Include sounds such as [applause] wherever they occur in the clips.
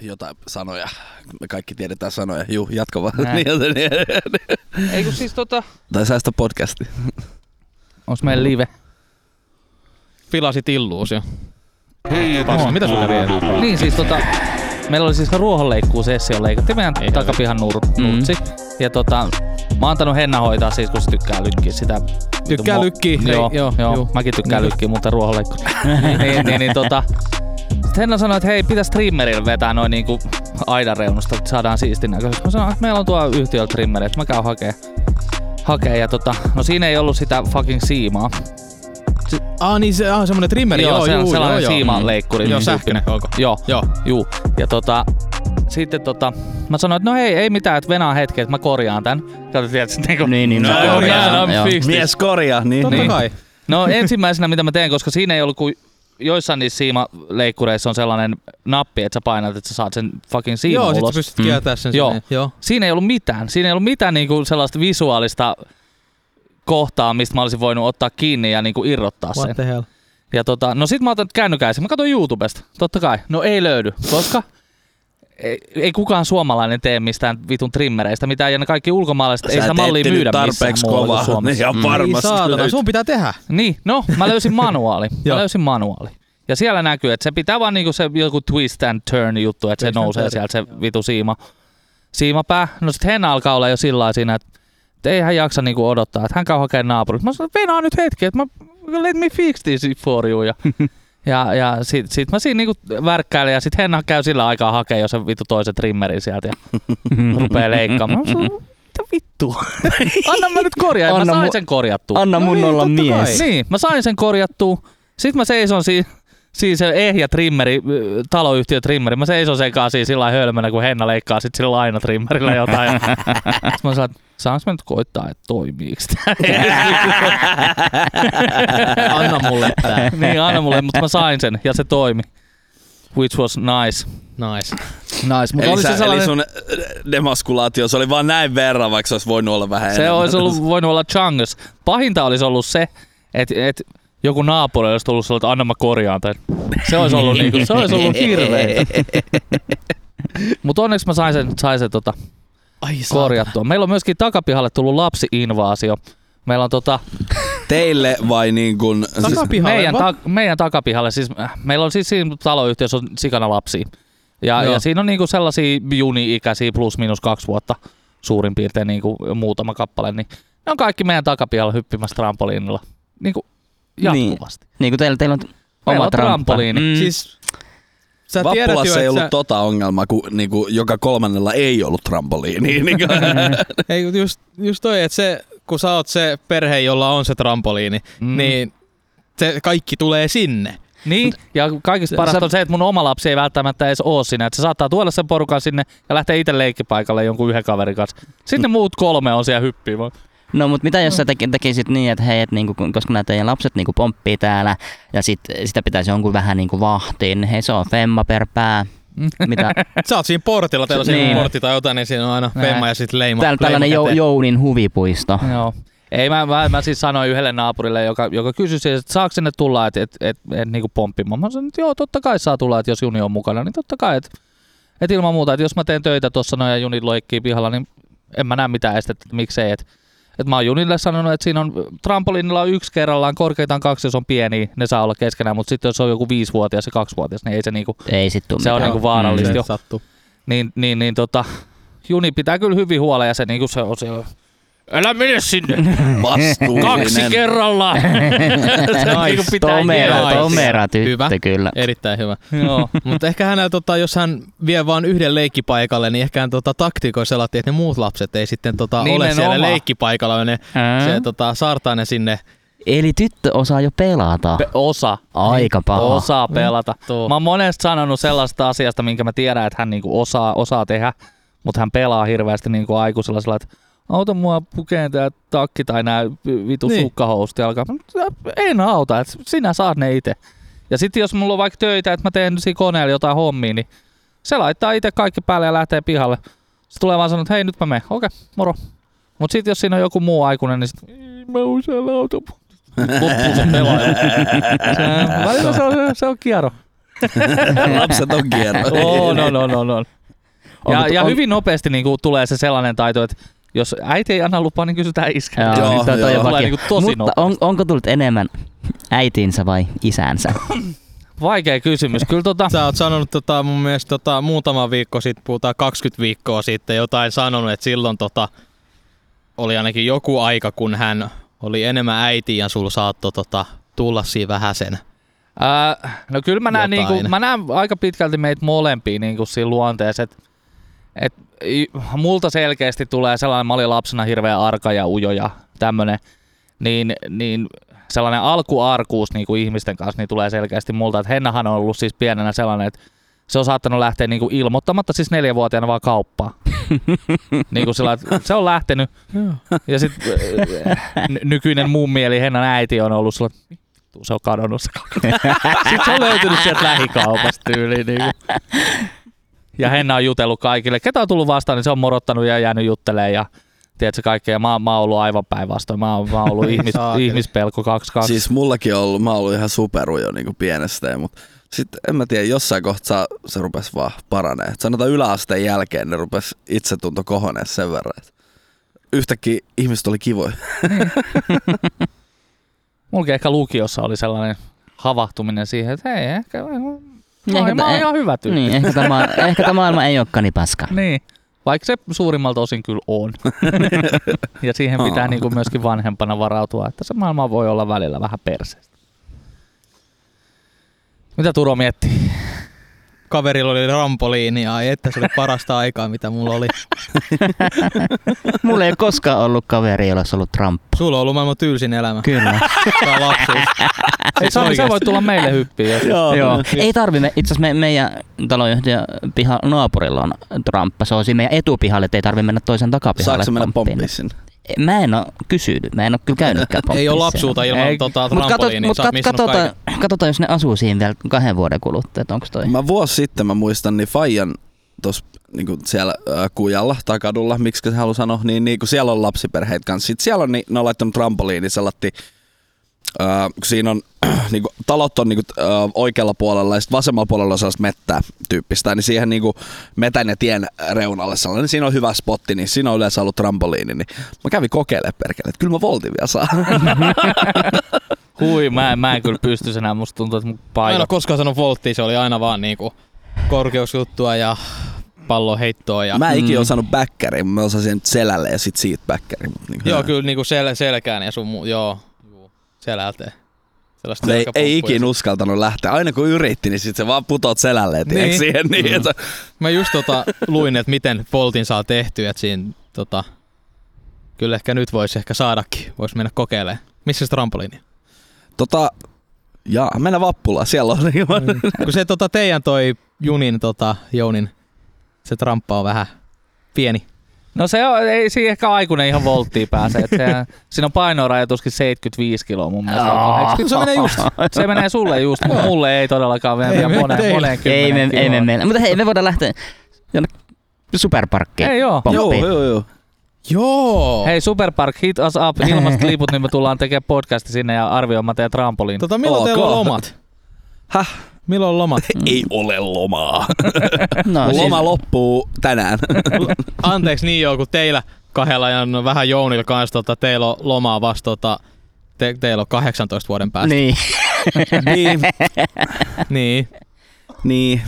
jotain sanoja. Me kaikki tiedetään sanoja. Juu, jatka vaan. Näin. [laughs] Niin, niin, niin. Ei kun siis tota... tai säästä podcasti. Onks meillä live? Pilasit illuusio. On. Mitä sulle vielä? Niin siis tota... Meillä oli siis ruohonleikkuu sessio leikattiin meidän Ei takapihan nur, Mm. nurtsi. Ja tota, mä oon antanut Henna hoitaa siis, kun se tykkää lykkiä sitä. Tykkää lykkiä? Hei, Joo, joo, joo, joo, mäkin tykkään Niin. lykkiä, mutta ruohonleikku. [laughs] niin, niin, niin, tota, Henna sanoi, että hei, pitäisi trimmerillä vetää noin niinku aidan reunusta, että saadaan siistin näköisesti. Mä sanoin, että meillä on tuo yhtiöllä trimmeri, että mä käyn hakee. Hakee ja tota, no siinä ei ollut sitä fucking siimaa. Ah niin se on semmonen trimmeri. joo, Joo, se on juu, sellainen joo, joo. siimaleikkuri. Joo, niin sähköinen, onko? Joo, Joo. juu. Ja tota, sitten tota, mä sanoin, että no hei, ei mitään, että venaa hetki, että mä korjaan tän. Kato, tiedätkö, niin kuin, Niin, niin. No, no, joo, korjaa, joo, joo. fix. Mies korjaa, niin. Totta Niin. kai. No ensimmäisenä, mitä mä teen, koska siinä ei ollut kuin joissain niissä siimaleikkureissa on sellainen nappi, että sä painat, että sä saat sen fucking siiman Joo, sit ulos. sä pystyt Mm. kieltämään sen. Joo. sinne. Joo. Siinä ei ollut mitään. Siinä ei ollut mitään niinku sellaista visuaalista kohtaa, mistä mä olisin voinut ottaa kiinni ja niinku irrottaa sen. What the hell? Ja tota, no sit mä otan kännykäisen. Mä katson YouTubesta. Totta kai. No ei löydy. Koska ei, ei kukaan suomalainen tee mistään vitun trimmereistä mitään. Ja ne kaikki ulkomaalaiset ei sitä mallia myydä tarpeeksi kovaa. Suomessa. [laughs] Ihan Mm. Ei varmasti saatana, löytyy. sun pitää tehdä. Niin, no mä löysin [laughs] manuaali. mä löysin manuaali. Ja siellä näkyy, että se pitää vaan niinku se joku twist and turn juttu, että se Twist nousee sieltä se vitu siima, siimapää. No sit Henna alkaa olla jo sillä siinä, että ei hän jaksa niinku odottaa, että hän käy hakemaan naapurista. Mä sanoin, että venaa nyt hetki, että mä, let me fix this for you. Ja, [laughs] ja, ja sit, sit mä siinä niinku värkkäilen ja sit Henna käy sillä aikaa hakee jo sen vittu toisen trimmerin sieltä ja [laughs] rupee leikkaamaan. Mitä vittua? [laughs] Anna mä nyt korjaa. Ja Mä Anna sain mu- sen korjattua. Anna mun No niin, olla totta kai. mies. Niin, mä sain sen korjattua. Sitten mä seison siinä, siinä se ehjä trimmeri, ö, taloyhtiö trimmeri. Mä seison sen kanssa siinä sillä hölmönä, kun Henna leikkaa sit sillä lainatrimmerillä jotain. Ja sit mä sanoin, että saanko mä nyt koittaa, että toimiiks tää? [laughs] Anna mulle tää. niin, anna mulle, mutta mä sain sen ja se toimi. Which was nice. Nice. Nice, mutta Eli, oli sä, se eli sellainen... sun äh, demaskulaatio, se oli vaan näin verran, vaikka se olisi voinut olla vähän Se enemmän. olisi ollut, voinut olla chungus. Pahinta olisi ollut se, että et joku naapuri olisi tullut sellainen, että anna mä korjaan tämän. Se olisi ollut, niinku, se olisi ollut hirveä. [laughs] Mutta onneksi mä sain sen, sain sen tota, Ai korjattua. Meillä on myöskin takapihalle tullut lapsi-invaasio. Meillä on tota, Teille vai niin kuin... Siis, Takapihalle, meidän, va? ta- meidän takapihalle, siis äh, meillä on siis siinä taloyhtiössä on sikana lapsia. Ja, Joo. ja siinä on niinku sellaisia juni-ikäisiä plus minus kaksi vuotta suurin piirtein niinku muutama kappale, niin ne on kaikki meidän takapihalla hyppimässä trampoliinilla. Niinku jatkuvasti. Niin kuin teillä, teillä on Meillä oma trampoliini. Mm. Siis sä tiedät jo, Vappulassa ei että ollut sä, tota ongelmaa, kun niinku, joka kolmannella ei ollut trampoliini. [laughs] Niin kuin, [laughs] ei, just, just toi, että se, kun sä oot se perhe, jolla on se trampoliini, Mm. niin se kaikki tulee sinne. Niin, ja kaikista parasta on se, että mun oma lapsi ei välttämättä edes oo siinä. Että se saattaa tuoda sen porukan sinne ja lähteä itse leikkipaikalle jonkun yhden kaverin kanssa. Sitten muut kolme on siellä hyppimään. No mutta mitä jos sä teki- tekisit niin, että hei, et niinku, koska nämä teidän lapset niinku pomppii täällä ja sit, sitä pitäisi jonkun vähän niinku vahtiin, hei se on femma per pää. [laughs] Mitä? Sä oot siinä portilla, teillä on Niin. portti tai jotain, niin siinä on aina Näin. femma ja sitten leima. Täällä tällainen leima jo, käteen. Jounin huvipuisto. Joo. Ei, mä, mä, mä siis sanoin yhdelle naapurille, joka, joka kysyi, siis, että saako sinne tulla, että et, et, et, niinku pomppimaan. Mä sanoin, että joo, totta kai saa tulla, että jos Juni on mukana, niin totta kai. Että et ilman muuta, että jos mä teen töitä tuossa noin ja Juni loikkii pihalla, niin en mä näe mitään estettä, että miksei. Että et mä oon Junille sanonut, että siinä on trampoliinilla on yksi kerrallaan, korkeintaan kaksi, jos on pieni, ne saa olla keskenään, mutta sitten jos on joku viisivuotias ja kaksivuotias, niin ei se niinku, Ei sit Se on niinku vaarallista. Se jo. sattuu. niin, niin, niin tota, Juni pitää kyllä hyvin huolen ja se niinku se on se, älä mene sinne, [laughs] vastuullinen. kaksi [laughs] on niinku pitää Tomera, tomera tyttö Hyvä. kyllä. Erittäin hyvä. Joo. Mutta ehkä hänellä, tota, jos hän vie vain yhden leikkipaikalle, niin ehkä hän tota, taktikoi sellainen, että ne muut lapset ei sitten tota, ole siellä leikkipaikalla, vaan ne, Ää? se tota, saartaa ne sinne. Eli tyttö osaa jo pelata. Pe- osa. Aika paha. Osaa pelata. Tuo. Mä oon monesti sanonut sellaista asiasta, minkä mä tiedän, että hän niinku osaa, osaa tehdä, mutta hän pelaa hirveästi niinku aikuisella sillä, että auta mua pukeen tää takki tai nää vitu Niin. sukkahousut jalkaan. En auta, että sinä saat ne itse. Ja sitten jos mulla on vaikka töitä, että mä teen siinä koneella jotain hommia, niin se laittaa itse kaikki päälle ja lähtee pihalle. Se tulee vaan sanoa, että hei nyt mä menen. Okei, moro. Mut sitten jos siinä on joku muu aikuinen, niin sit, "Ei, mä usein auta. Loppuu se pelaaja. [laughs] Se, se on, se on kiero. [laughs] Lapset on kierro. On, on, on, on, on. Ja, Onko- ja on- hyvin nopeasti niin kuin, tulee se sellainen taito, että jos äiti ei anna lupaa, niin kysytään iskältä. Joo, niin joo. tulee Vakio. niin kuin, tosi Mutta nopeasti. on, onko tullut enemmän äitinsä vai isänsä? Vaikea kysymys. Kyllä tota, Sä oot sanonut tota, mun mielestä tota, muutama viikko sitten, puhutaan 20 viikkoa sitten, jotain sanonut, että silloin tota, oli ainakin joku aika, kun hän oli enemmän äiti ja sulla saattoi tota, tulla siinä vähäsen. Ää, no kyllä mä näen, niinku, mä näen aika pitkälti meitä molempia niinku siinä luonteessa, että et, multa selkeästi tulee sellainen, mä olin lapsena hirveän arka ja ujo ja tämmönen, niin, niin sellainen alkuarkuus niinku ihmisten kanssa niin tulee selkeästi multa, että Hennahan on ollut siis pienenä sellainen, että se on saattanut lähteä niinku ilmoittamatta siis neljävuotiaana vaan kauppaan. [laughs] niinku sillä, että se on lähtenyt. Ja sitten nykyinen mummi eli Hennan äiti on ollut sillä, se on kadonnut se [laughs] Sitten se on löytynyt sieltä lähikaupasta tyyliin. Niin ja Henna on jutellut kaikille. Ketä on tullut vastaan, niin se on morottanut ja jäänyt juttelemaan. Ja tiedätkö kaikkea. Mä, mä oon ollut aivan päinvastoin. Mä, oon- mä oon ollut [laughs] ihmis, ihmispelko 22. Siis mullakin on ollut, mä oon ollut ihan superujo niin pienestä, mutta sitten en mä tiedä, jossain kohtaa se rupesi vaan paranee. Sanotaan yläasteen jälkeen ne rupesi itsetunto kohonee sen verran. että Yhtäkkiä ihmiset oli kivoja. [laughs] Mullakin ehkä lukiossa oli sellainen havahtuminen siihen, että hei, ehkä Ehkä mä oon tää- ihan hyvä tyyppi. Niin, ehkä tämä, [laughs] ehkä tämä maailma ei olekaan niin paska. Niin. Vaikka se suurimmalta osin kyllä on. [laughs] ja siihen pitää Aa. niin kuin myöskin vanhempana varautua, että se maailma voi olla välillä vähän perseestä. Mitä Turo miettii? Kaverilla oli rampoliini ja ai että se oli parasta aikaa, mitä mulla oli. Mulla ei koskaan ollut kaveri, jolla olisi ollut Trump. Sulla on ollut maailman tylsin elämä. Kyllä. Tää lapsuus. Ei, Sami, sä voit tulla meille hyppiin. Jos... Joo. Ei tarvi. Me, itse asiassa me, meidän taloyhtiön piha naapurilla on Trump. Se on siinä meidän etupihalle, että ei tarvi mennä toisen takapihalle. Saatko mennä pomppiin. pomppiin sinne? Mä en ole kysynyt. Mä en ole kyllä käynytkään [laughs] Ei ole lapsuutta ilman Ei. tota, Mut kato, trampoliinia. mut katsotaan, katsotaan, jos ne asuu siinä vielä kahden vuoden kuluttua, että onko toi. Mä vuosi sitten mä muistan, niin Fajan tuossa niinku siellä äh, kujalla tai kadulla, miksi se haluaa sanoa, niin, niin kun siellä on lapsiperheet kanssa. Sitten siellä on, niin, ne on laittanut trampoliini, se latti, äh, kun siinä on, [clears throat] niinku, talot on niinku, äh, oikealla puolella ja sitten vasemmalla puolella on sellaista mettää tyyppistä, niin siihen niinku, metän ja tien reunalle sellainen, niin siinä on hyvä spotti, niin siinä on yleensä ollut trampoliini, niin mä kävin kokeilemaan perkele, että kyllä mä voltin vielä saa. [laughs] Hui, mä en, mä en kyllä pysty enää. Musta tuntuu, että mun Mä en paino. ole koskaan sanonut volttia, se oli aina vaan niinku korkeusjuttua ja pallon heittoa. Ja... Mä en ikinä Mm. osannut bäkkäriä, mä osasin selälle ja sit siitä bäkkäriä. Mutta niinku, Joo, kyllä niinku sel- selkään ja sun muu, joo, selältä. Sellaista ei, ei ikinä uskaltanut lähteä. Aina kun yritti, niin sit se vaan putoat selälle, niin. Siihen. Niin, että, Mä just tota, luin, että miten Voltin saa tehtyä, että siinä tota, kyllä ehkä nyt voisi ehkä saadakin, voisi mennä kokeilemaan. Missä se trampoliini? tota, ja mennä Vappulaan, siellä on. Niin, Kun se tota, teidän toi Junin, tota, Jounin, se tramppa on vähän pieni. No se on, ei siinä ehkä aikuinen ihan volttiin pääse. Et se, siinä on painorajoituskin 75 kiloa mun mielestä. Aa. Eikö Se menee just. Se menee sulle just, mutta mulle ei todellakaan vielä Ei vielä me- moneen, moneen Ei me, ei me mennä. Mutta hei, me voidaan lähteä jonnekin superparkkiin. Ei joo. joo, joo, joo. Joo! Hei Superpark, hit us up, ilmaiset liput, niin me tullaan tekemään podcasti sinne ja arvioimaan teidän trampoliin. Tota, milloin Ok. teillä on lomat? Häh? Milloin on lomat? [laughs] Ei ole lomaa. [laughs] No, siis, loma loppuu tänään. [laughs] Anteeksi niin joo, kun teillä kahdella ja no, vähän Jounilla kanssa, tota, teillä on lomaa vasta tota, te, teillä on 18 vuoden päästä. niin. niin, niin. Niin.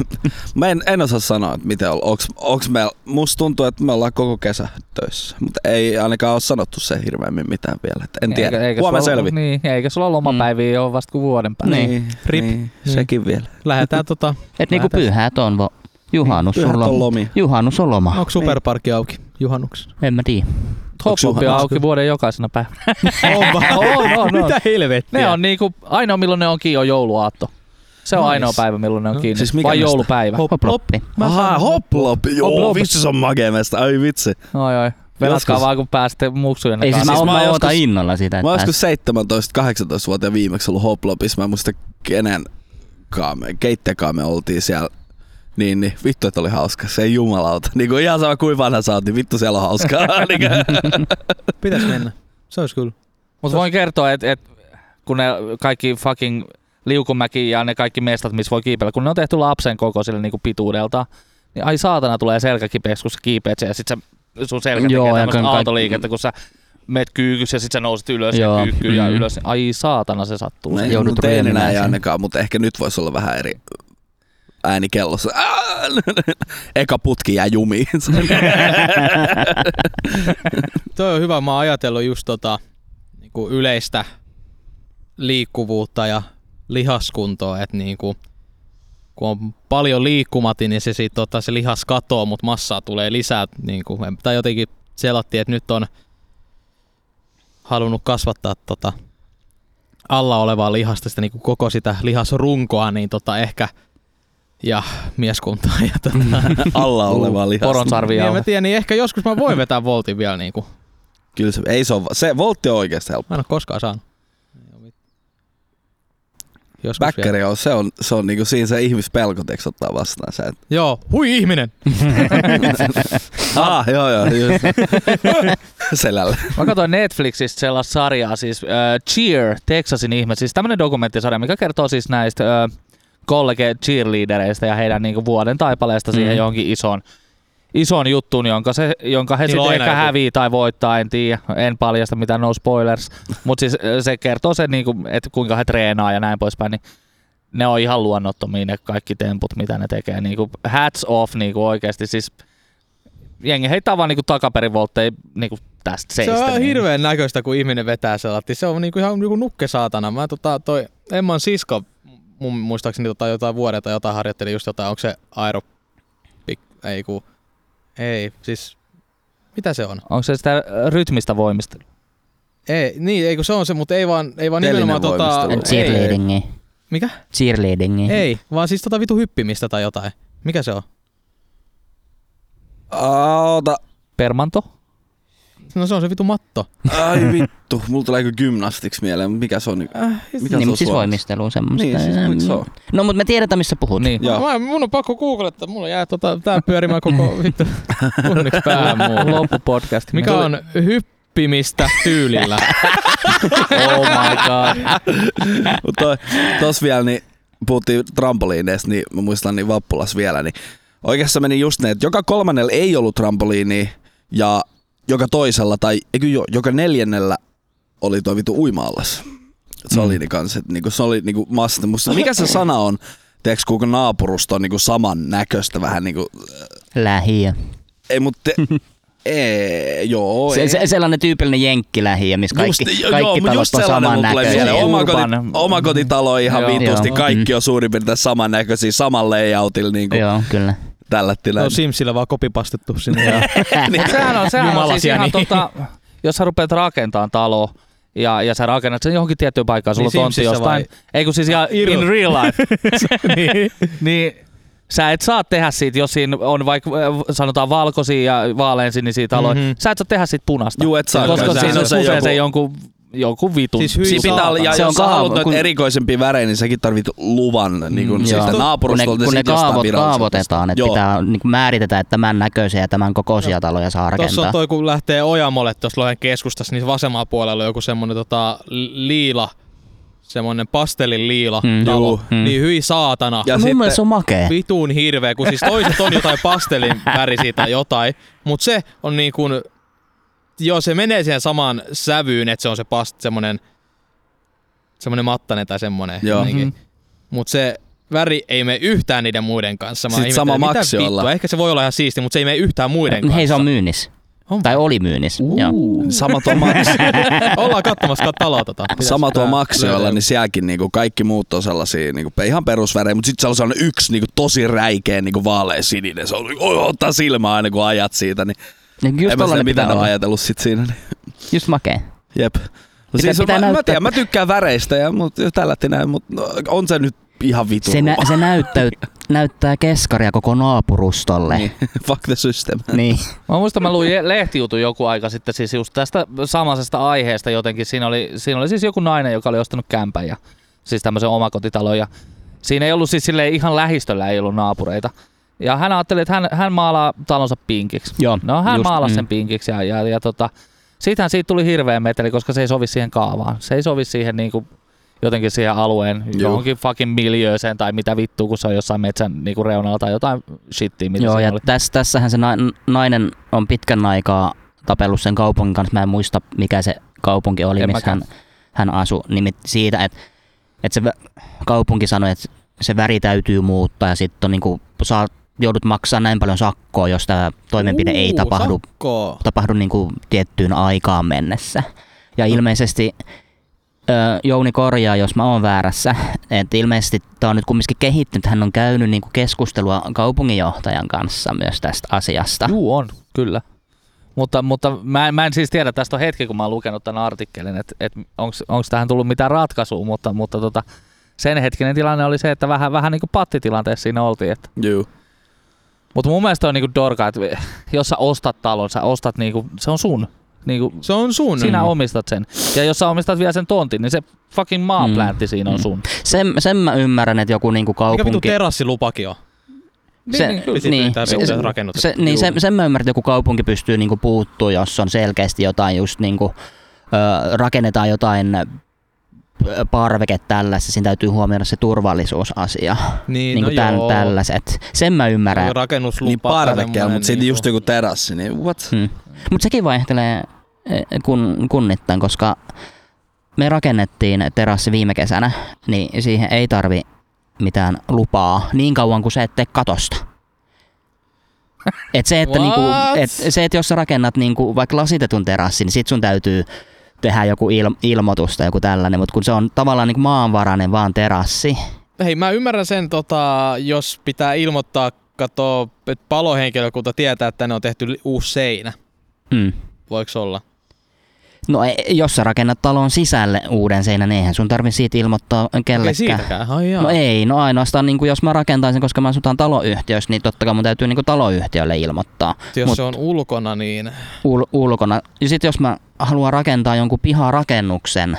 Mä en, en osaa sanoa, että miten on. Onks, onks me, musta tuntuu, että me ollaan koko kesä töissä. Mutta ei ainakaan ole sanottu se hirveämmin mitään vielä. Et en tiedä. Eikä- eikä Huomenna selvi. Niin, eikä sulla lomapäiviä mm. ole vasta kuin vuoden päästä. Niin, Rip. niin, sekin vielä. [laughs] Lähdetään tota, Et niinku pyhät on vo. Juhannus sulla on on. lomia. Juhannus on loma. onko superparkki auki juhannuksena? En mä tiedä. Hoplopi on auki vuoden jokaisena päivänä. [laughs] On, vaan. [laughs] On, on, on. Mitä helvettiä? Ne on niinku, ainoa milloin ne on kiinni on jouluaatto. Se on Nice. ainoa päivä, milloin ne on No, kiinni. siis mikä Vai mesta? joulupäivä. Hop, Hoploppi. Mä Ahaa. Joo, Hoplop. vitsi se on makea mesta. Ai vitsi. Oi, oi. Venatkaa Joskus- vaan, kun pääsette muksujen Ei siis mä, Siis mä mä, ootan innolla sitä, Mä oon joskus 17-18-vuotiaan viimeksi ollut hoplopissa. Mä en muista kenen keittekaan me oltiin siellä. Niin, niin vittu, että oli hauska. Se ei jumalauta. Niin kuin ihan sama kuin vanha sä oot, niin vittu siellä on hauskaa. [laughs] niin kuin- Pitäis mennä. Se olisi kyllä. Mutta voin kertoa, että et, kun ne kaikki fucking liukumäki ja ne kaikki mestat, missä voi kiipeillä, kun ne on tehty lapsen kokoisille niin pituudelta, niin ai saatana tulee selkä kipeäksi, kun sä kiipeät sen ja sit sä, sun selkä Joo, tekee tämmöistä autoliikettä, kun sä meet kyykyssä ja sit sä nouset ylös Joo, ja kyykkyyn ja mm. ylös. niin Ai saatana se sattuu. No ei teininä ei sen. ainakaan, mutta ehkä nyt voisi olla vähän eri ääni kellossa. [laughs] Eka putki jää jumiin. [laughs] Toi on hyvä, mä oon ajatellut just tota, niinku yleistä liikkuvuutta ja lihaskuntoa, että niinku, kun on paljon liikkumati, niin se, sit, tota, se lihas katoo, mutta massaa tulee lisää. Niinku, tai jotenkin selattiin, että nyt on halunnut kasvattaa tota, alla olevaa lihasta, sitä niinku koko sitä lihasrunkoa, niin tota, ehkä ja mieskuntaa. Ja tota, [laughs] Alla oleva lihas. Poronsarvi niin en mä jauhe. tiedä, niin ehkä joskus mä voin vetää voltin vielä niinku. Kyllä se, ei se, on, se voltti on oikeasti helppo. Mä en ole koskaan saanut. Joskus. Bäkkäri on, se on, se on niinku siinä se ihmispelko teks ottaa vastaan. Sä et, Joo, hui ihminen! [laughs] ah, joo joo, just. [laughs] Selällä. Mä katsoin Netflixistä sellaista sarjaa, siis äh, Cheer, Texasin ihme, siis tämmönen dokumenttisarja, mikä kertoo siis näistä äh, kollege cheerleadereista ja heidän niinku vuoden taipaleesta siihen Mm. johonkin ison, ison juttuun, jonka, se, jonka he Niillä on sitten ehkä joku. hävii tai voittaa, en tiedä, en paljasta mitään, no spoilers, mutta siis se kertoo sen, niinku, että kuinka he treenaa ja näin poispäin, niin ne on ihan luonnottomia ne kaikki temput, mitä ne tekee. Niinku, hats off niinku oikeasti, siis jengi heittää vaan niinku takaperin voltteja niinku tästä Se seistä. on niin. hirveän näköistä, kun ihminen vetää selatti. Se on niinku ihan niinku nukke saatana. Mä tota, toi Emman sisko, mun muistaakseni tota, jotain vuoden tai jotain harjoitteli just jotain, onko se aero... Ei ku... Ei, siis... Mitä se on? Onko se sitä rytmistä voimista? Ei, niin, ei kun se on se, mutta ei vaan, ei vaan Telinen nimenomaan tota... Cheerleadingi. mikä? Cheerleadingi. Ei, vaan siis tota vitu hyppimistä tai jotain. Mikä se on? Ota. Permanto? No se on se vitu matto. Ai vittu, mulla tulee kyllä gymnastiksi mieleen, mikä se on? Äh, Mikä Niin, se on siis voimistelu semmoista. Niin, siis miksi se on? No, mutta me tiedetään, missä puhut. Niin. Joo. Mä, mun on pakko googlettaa, mulla jää tota, tää pyörimään koko [laughs] vittu tunniksi päähän mulla. Loppupodcast. Mikä on hyppimistä tyylillä? [laughs] Oh my god. Mutta toi- tos vielä, niin puhuttiin trampoliineista, niin mä muistan niin Vappulas vielä, niin oikeassa meni just ne, että joka kolmannella ei ollut trampoliini ja joka toisella tai eikö jo, joka neljännellä oli toi vitu uima-allas. Se oli niin kanssa, että niinku, se oli niinku masta. Musta, mikä se sana on? Tiedätkö, kuinka naapurusto on niinku saman näköistä vähän niinku, Lähiö. ei mutta, [laughs] ei, joo, Se, ei. se, sellainen tyypillinen jenkkilähiö, missä kaikki, just, joo, kaikki mut talot just on saman näköisiä. mieleen. Oma, koti, Urban. oma kotitalo ihan Joo. vitusti, Joo. kaikki Mm. on suurin piirtein samannäköisiä, saman layoutilla niin kuin Joo, kyllä. Tällä Se tilalla. on Simsillä vaan kopipastettu sinne. Ja Mut [laughs] sehän on, sehän on siis ihan niin. tota, jos sä rupeat rakentamaan talo ja, ja sä rakennat sen johonkin tiettyyn paikkaan, sulla Niin on tontti jostain. Ei kun siis ihan Irl. in real life. [laughs] niin. [laughs] niin sä et saa tehdä siitä, jos siinä on vaikka äh, sanotaan valkoisia ja vaaleansinisiä taloja, Mhm. mm-hmm. sä et saa tehdä siitä punasta. Juu, et saa. koska siinä on se usein joku- se jonkun, jonkun vitun. Siis hyi Siinä pitää olla, ja Se on jos sä kaava- haluat noita kun- erikoisempia värejä, niin säkin tarvit luvan niin kuin Mm, siitä joo. kun ne, naapurustolta kun ne kaavot, kaavoitetaan, että Joo. pitää niin kuin määritetään, että tämän näköisiä ja tämän kokoisia taloja saa Tuossa rakentaa. on toi, kun lähtee Ojamolle tuossa Lohen keskustassa, niin vasemmalla puolella on joku semmonen tota, liila, semmonen pastellin liila Mm. talo. Juu. Mm. Niin hyi saatana. Ja Mun sitten- mielestä se on makea. Vitun hirveä, kun siis toiset on jotain [laughs] pastelin värisiä tai jotain, mutta se on niin kuin, joo se menee siihen samaan sävyyn, että se on se past, semmonen, semmonen mattanen tai semmonen. Joo. Mhm. Mutta se väri ei mene yhtään niiden muiden kanssa. Mä Sit sama maksi olla. Ehkä se voi olla ihan siisti, mutta se ei mene yhtään muiden kanssa. Hei, se on myynnissä. On. Tai oli myynnissä. Joo. Sama tuo Max, [laughs] Ollaan katsomassa kat- taloa tota. Pitäis sama tuo löydä. niin sielläkin niinku kaikki muut on sellaisia niinku, ihan perusvärejä, mutta sitten se on sellainen yksi niinku, tosi räikeä niinku, vaalea sininen. Se on oi, ottaa silmää aina kun ajat siitä, niin Niin Just en mä pitää mitään ole olla. ajatellut sit siinä. Niin. Just makea. Jep. No Pitää- siis, pitää mä, tiedän, mä tykkään väreistä, ja, mutta tällä näin, mutta no, on se nyt ihan vitu. Se, nä, se näyttää, näyttää keskaria koko naapurustolle. niin. [laughs] Fuck the system. Niin. Mä muistan, mä luin lehtijutun joku aika sitten siis just tästä samaisesta aiheesta jotenkin. Siinä oli, siinä oli siis joku nainen, joka oli ostanut kämpän ja siis tämmöisen omakotitalon ja siinä ei ollut siis silleen ihan lähistöllä ei ollut naapureita. Ja hän ajatteli, että hän, hän maalaa talonsa pinkiksi. Joo, No hän just, maalasi mm. sen pinkiksi ja, ja, ja tota, siitähän siitä tuli hirveä meteli, koska se ei sovi siihen kaavaan. Se ei sovi siihen niinku, jotenkin siihen alueen Juu. johonkin fucking miljööseen tai mitä vittua, kun se on jossain metsän niinku reunalla tai jotain shittiä, mitä Joo, ja oli. täs, tässähän se na- nainen on pitkän aikaa tapellut sen kaupungin kanssa. Mä en muista, mikä se kaupunki oli, En missä hän, hän asui. Nimit siitä, että, että se kaupunki sanoi, että se väri täytyy muuttaa ja sitten niinku, saa, joudut maksaa näin paljon sakkoa, jos tämä toimenpide ei Uu, tapahdu, sakkoa. tapahdu niinku tiettyyn aikaan mennessä. Ja No. ilmeisesti ö, Jouni korjaa, jos mä oon väärässä, että ilmeisesti tämä on nyt kumminkin kehittynyt. Hän on käynyt niinku keskustelua kaupunginjohtajan kanssa myös tästä asiasta. Juu, on, kyllä. Mutta, mutta mä, en, mä en siis tiedä, tästä on hetki, kun mä oon lukenut tämän artikkelin, että et onko tähän tullut mitään ratkaisua, mutta, mutta tota, sen hetkinen tilanne oli se, että vähän, vähän niin kuin pattitilanteessa siinä oltiin. Että. Juu. Mutta mun mielestä on niinku dorka, että jos sä ostat talon, sä ostat niinku, se on sun. Niinku, Se on sun. sinä omistat sen. Ja jos sä omistat vielä sen tontin, niin se fucking maaplääntti Mm. siinä on Mm. sun. Sen, sen mä ymmärrän, että joku niinku Mikä vitu kaupunki... terassilupakin on? Se, niin, niin, pyytää se, usein rakennutettu. se, niin sen, sen mä ymmärrän, että joku kaupunki pystyy niinku puuttuu, jos on selkeästi jotain just niinku, ö, rakennetaan jotain parveke tällaista, siinä täytyy huomioida se turvallisuusasia. Niin, Niin no kuin täl, joo. tällaiset. Sen mä ymmärrän. Rakennuslupa. Niin parvekkeella, semmonen mutta sitten niinku- just joku terassi, niin what? Hmm. Mutta sekin vaihtelee eh, kun, kunnittain, koska me rakennettiin terassi viime kesänä, niin siihen ei tarvi mitään lupaa niin kauan kuin sä et tee katosta. Et se, että niinku, et se, että jos sä rakennat niinku vaikka lasitetun terassin, niin sit sun täytyy tehdä joku il, ilmoitus tai joku tällainen, mutta kun se on tavallaan niinku maanvarainen vaan terassi, Hei, mä ymmärrän sen, tota, jos pitää ilmoittaa, katsoa, että palohenkilökunta tietää, että ne on tehty uusi seinä. mm. Voiko olla? No e- jos sä rakennat talon sisälle uuden seinän, eihän sun tarvi siitä ilmoittaa kellekään. jaa. No ei, no ainoastaan niin kuin jos mä rakentaisin, koska mä asutaan taloyhtiössä, niin totta kai mun täytyy niin kuin taloyhtiölle ilmoittaa Jos mut- se on ulkona, niin... ul- ulkona. Ja sitten jos mä haluan rakentaa jonkun piharakennuksen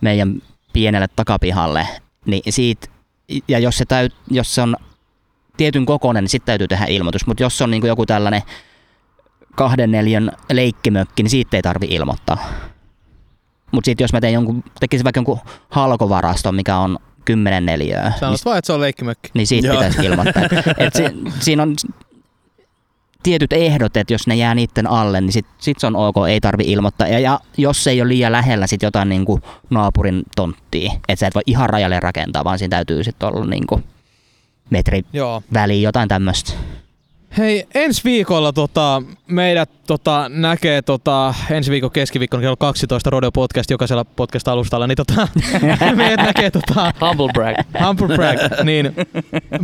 meidän pienelle takapihalle, niin siitä, ja jos se, täyt, jos se on tietyn kokoinen, niin sitten täytyy tehdä ilmoitus. Mutta jos se on niin kuin joku tällainen kahden neljän leikkimökki, niin siitä ei tarvi ilmoittaa. Mutta sitten jos mä teen jonkun, tekisin vaikka jonkun halkovaraston, mikä on 10 neliöä, niin Sanot vaan, että se on leikkimökki. niin siitä Joo. pitäisi ilmoittaa. [laughs] Et si, siinä on tietyt ehdot, että jos ne jää niiden alle, niin sit, sit se on ok, ei tarvi ilmoittaa. Ja, ja jos se ei ole liian lähellä sit jotain niin kuin naapurin tonttia, että sä et voi ihan rajalle rakentaa, vaan siinä täytyy sitten olla niin kuin metri Joo. väliin jotain tämmöistä. Hei, ensi viikolla tota, meidät tota, näkee tota, ensi viikon keskiviikkona kello 12 Rodeo Podcast jokaisella podcast-alustalla, niin tota, [laughs] meidät näkee tota, Humble brag. Humble Brag, niin